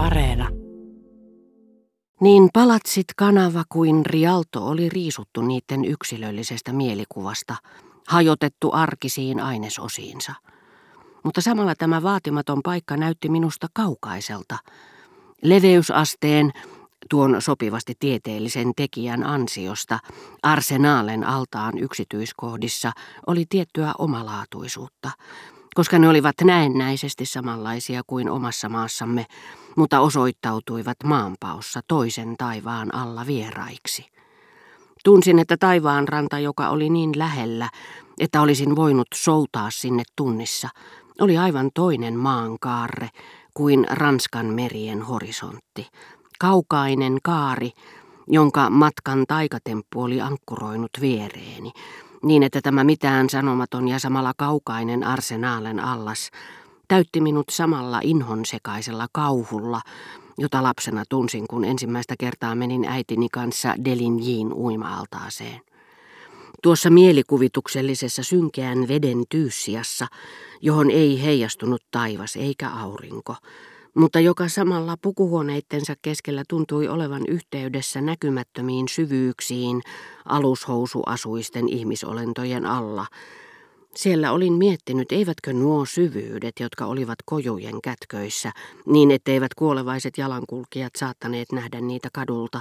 Areena. Niin palatsit kanava kuin Rialto oli riisuttu niiden yksilöllisestä mielikuvasta, hajotettu arkisiin ainesosiinsa. Mutta samalla tämä vaatimaton paikka näytti minusta kaukaiselta. Leveysasteen, tuon sopivasti tieteellisen tekijän ansiosta, arsenaalen altaan yksityiskohdissa oli tiettyä omalaatuisuutta, koska ne olivat näennäisesti samanlaisia kuin omassa maassamme, mutta osoittautuivat maanpaossa toisen taivaan alla vieraiksi. Tunsin, että taivaan ranta, joka oli niin lähellä, että olisin voinut soutaa sinne tunnissa, oli aivan toinen maankaarre kuin Ranskan merien horisontti. Kaukainen kaari, jonka matkan taikatemppu oli ankkuroinut viereeni, niin että tämä mitään sanomaton ja samalla kaukainen arsenaalen allas täytti minut samalla inhonsekaisella kauhulla, jota lapsena tunsin, kun ensimmäistä kertaa menin äitini kanssa Delinjiin uima-altaaseen. Tuossa mielikuvituksellisessa synkeän veden tyyssiassa, johon ei heijastunut taivas eikä aurinko, mutta joka samalla pukuhuoneittensa keskellä tuntui olevan yhteydessä näkymättömiin syvyyksiin alushousuasuisten ihmisolentojen alla. Siellä olin miettinyt, eivätkö nuo syvyydet, jotka olivat kojujen kätköissä, niin etteivät kuolevaiset jalankulkijat saattaneet nähdä niitä kadulta,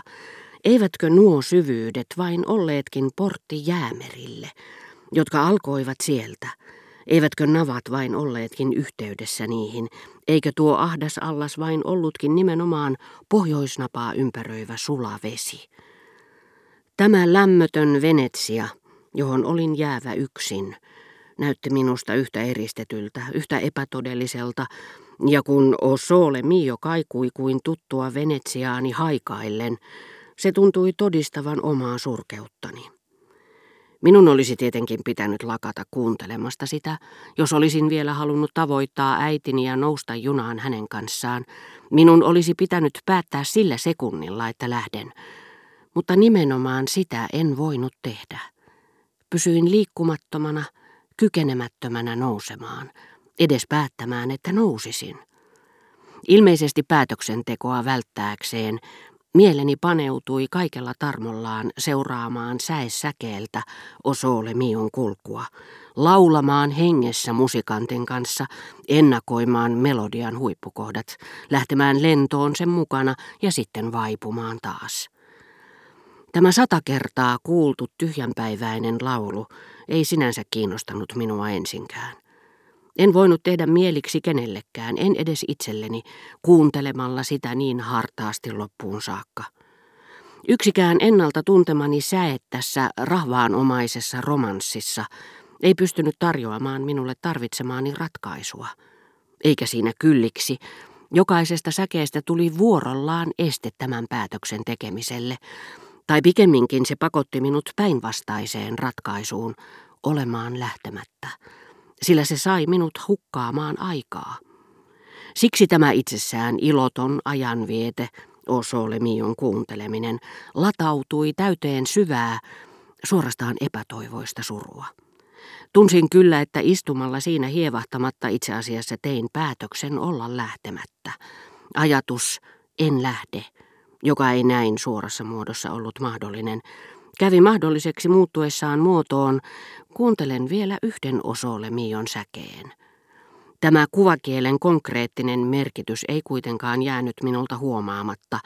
eivätkö nuo syvyydet vain olleetkin portti jäämerille, jotka alkoivat sieltä, Eivätkö navat vain olleetkin yhteydessä niihin, eikö tuo ahdas allas vain ollutkin nimenomaan pohjoisnapaa ympäröivä sulavesi? Tämä lämmötön Venetsia, johon olin jäävä yksin, näytti minusta yhtä eristetyltä, yhtä epätodelliselta, ja kun O Sole Mio kaikui kuin tuttua Venetsiaani haikaillen, se tuntui todistavan omaa surkeuttani. Minun olisi tietenkin pitänyt lakata kuuntelemasta sitä, jos olisin vielä halunnut tavoittaa äitini ja nousta junaan hänen kanssaan. Minun olisi pitänyt päättää sillä sekunnilla, että lähden. Mutta nimenomaan sitä en voinut tehdä. Pysyin liikkumattomana, kykenemättömänä nousemaan, edes päättämään, että nousisin. Ilmeisesti päätöksentekoa välttääkseen Mieleni paneutui kaikella tarmollaan seuraamaan säessäkeeltä Osole Mion kulkua, laulamaan hengessä musikanten kanssa, ennakoimaan melodian huippukohdat, lähtemään lentoon sen mukana ja sitten vaipumaan taas. Tämä sata kertaa kuultu tyhjänpäiväinen laulu ei sinänsä kiinnostanut minua ensinkään. En voinut tehdä mieliksi kenellekään, en edes itselleni, kuuntelemalla sitä niin hartaasti loppuun saakka. Yksikään ennalta tuntemani säe tässä rahvaanomaisessa romanssissa ei pystynyt tarjoamaan minulle tarvitsemaani ratkaisua. Eikä siinä kylliksi. Jokaisesta säkeestä tuli vuorollaan este tämän päätöksen tekemiselle, tai pikemminkin se pakotti minut päinvastaiseen ratkaisuun, olemaan lähtemättä sillä se sai minut hukkaamaan aikaa. Siksi tämä itsessään iloton ajanviete, Osolemion kuunteleminen, latautui täyteen syvää, suorastaan epätoivoista surua. Tunsin kyllä, että istumalla siinä hievahtamatta itse asiassa tein päätöksen olla lähtemättä. Ajatus, en lähde, joka ei näin suorassa muodossa ollut mahdollinen, kävi mahdolliseksi muuttuessaan muotoon, kuuntelen vielä yhden osole Mion säkeen. Tämä kuvakielen konkreettinen merkitys ei kuitenkaan jäänyt minulta huomaamatta,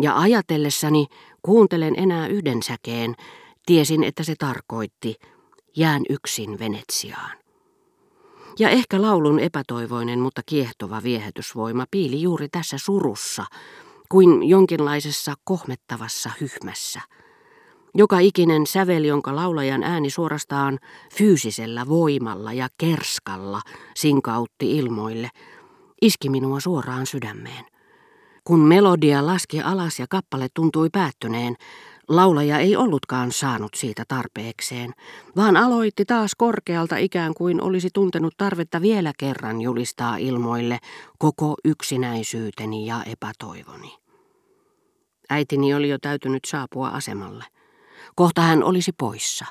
ja ajatellessani kuuntelen enää yhden säkeen, tiesin, että se tarkoitti, jään yksin Venetsiaan. Ja ehkä laulun epätoivoinen, mutta kiehtova viehätysvoima piili juuri tässä surussa, kuin jonkinlaisessa kohmettavassa hyhmässä – joka ikinen sävel, jonka laulajan ääni suorastaan fyysisellä voimalla ja kerskalla sinkautti ilmoille, iski minua suoraan sydämeen. Kun melodia laski alas ja kappale tuntui päättyneen, laulaja ei ollutkaan saanut siitä tarpeekseen, vaan aloitti taas korkealta ikään kuin olisi tuntenut tarvetta vielä kerran julistaa ilmoille koko yksinäisyyteni ja epätoivoni. Äitini oli jo täytynyt saapua asemalle. Kohta hän olisi poissa.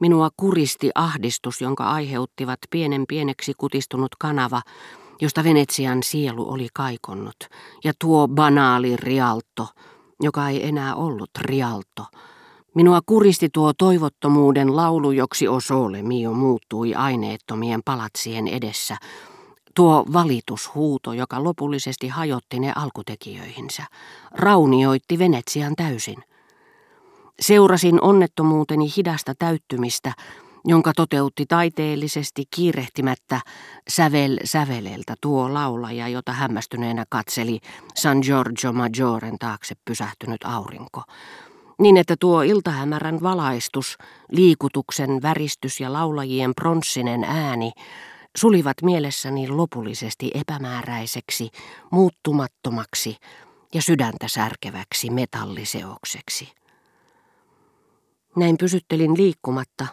Minua kuristi ahdistus, jonka aiheuttivat pienen pieneksi kutistunut kanava josta Venetsian sielu oli kaikonnut, ja tuo banaali Rialto, joka ei enää ollut Rialto. Minua kuristi tuo toivottomuuden laulu, joksi Osole Mio muuttui aineettomien palatsien edessä, tuo valitushuuto, joka lopullisesti hajotti ne alkutekijöihinsä, raunioitti Venetsian täysin. Seurasin onnettomuuteni hidasta täyttymistä, jonka toteutti taiteellisesti kiirehtimättä sävel säveleltä tuo laulaja, jota hämmästyneenä katseli San Giorgio Maggioren taakse pysähtynyt aurinko. Niin että tuo iltahämärän valaistus, liikutuksen väristys ja laulajien pronssinen ääni sulivat mielessäni lopullisesti epämääräiseksi, muuttumattomaksi ja sydäntä särkeväksi metalliseokseksi. Näin pysyttelin liikkumatta,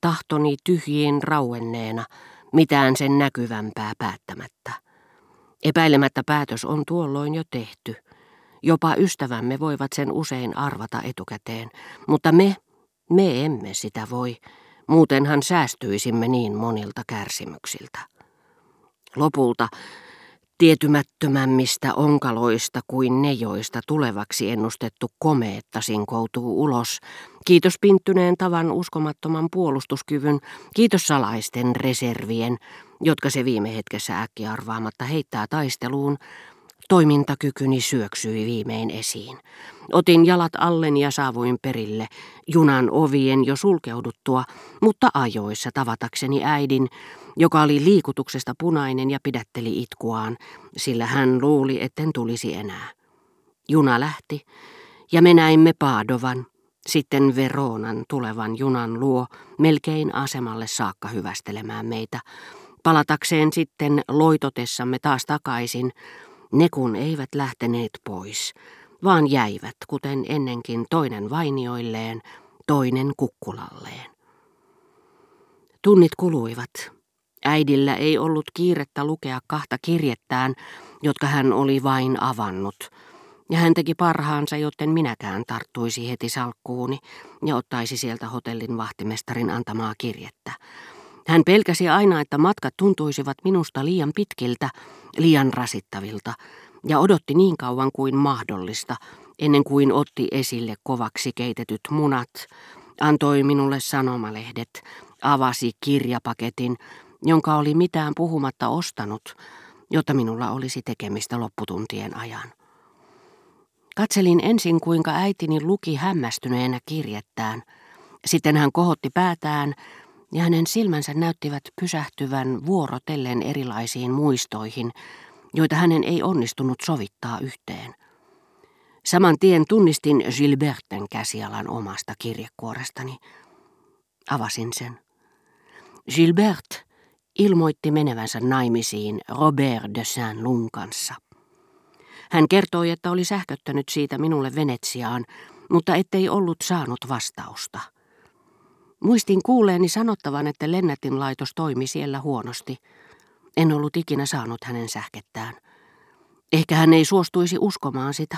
tahtoni tyhjiin rauenneena, mitään sen näkyvämpää päättämättä. Epäilemättä päätös on tuolloin jo tehty. Jopa ystävämme voivat sen usein arvata etukäteen, mutta me, me emme sitä voi. Muutenhan säästyisimme niin monilta kärsimyksiltä. Lopulta Tietymättömämmistä onkaloista kuin ne, joista tulevaksi ennustettu komeetta sinkoutuu ulos. Kiitos pinttyneen tavan uskomattoman puolustuskyvyn, kiitos salaisten reservien, jotka se viime hetkessä äkki arvaamatta heittää taisteluun, Toimintakykyni syöksyi viimein esiin. Otin jalat allen ja saavuin perille, junan ovien jo sulkeuduttua, mutta ajoissa tavatakseni äidin, joka oli liikutuksesta punainen ja pidätteli itkuaan, sillä hän luuli, etten tulisi enää. Juna lähti, ja me näimme Paadovan, sitten Veronan tulevan junan luo, melkein asemalle saakka hyvästelemään meitä, palatakseen sitten loitotessamme taas takaisin, ne kun eivät lähteneet pois, vaan jäivät, kuten ennenkin toinen vainioilleen, toinen kukkulalleen. Tunnit kuluivat. Äidillä ei ollut kiirettä lukea kahta kirjettään, jotka hän oli vain avannut, ja hän teki parhaansa, joten minäkään tarttuisi heti salkkuuni ja ottaisi sieltä hotellin vahtimestarin antamaa kirjettä. Hän pelkäsi aina, että matkat tuntuisivat minusta liian pitkiltä, liian rasittavilta, ja odotti niin kauan kuin mahdollista, ennen kuin otti esille kovaksi keitetyt munat, antoi minulle sanomalehdet, avasi kirjapaketin, jonka oli mitään puhumatta ostanut, jotta minulla olisi tekemistä lopputuntien ajan. Katselin ensin, kuinka äitini luki hämmästyneenä kirjettään. Sitten hän kohotti päätään ja hänen silmänsä näyttivät pysähtyvän vuorotellen erilaisiin muistoihin, joita hänen ei onnistunut sovittaa yhteen. Saman tien tunnistin Gilberten käsialan omasta kirjekuorestani. Avasin sen. Gilbert ilmoitti menevänsä naimisiin Robert de Saint-Lun kanssa. Hän kertoi, että oli sähköttänyt siitä minulle Venetsiaan, mutta ettei ollut saanut vastausta. Muistin kuuleeni sanottavan, että Lennätin laitos toimi siellä huonosti. En ollut ikinä saanut hänen sähkettään. Ehkä hän ei suostuisi uskomaan sitä,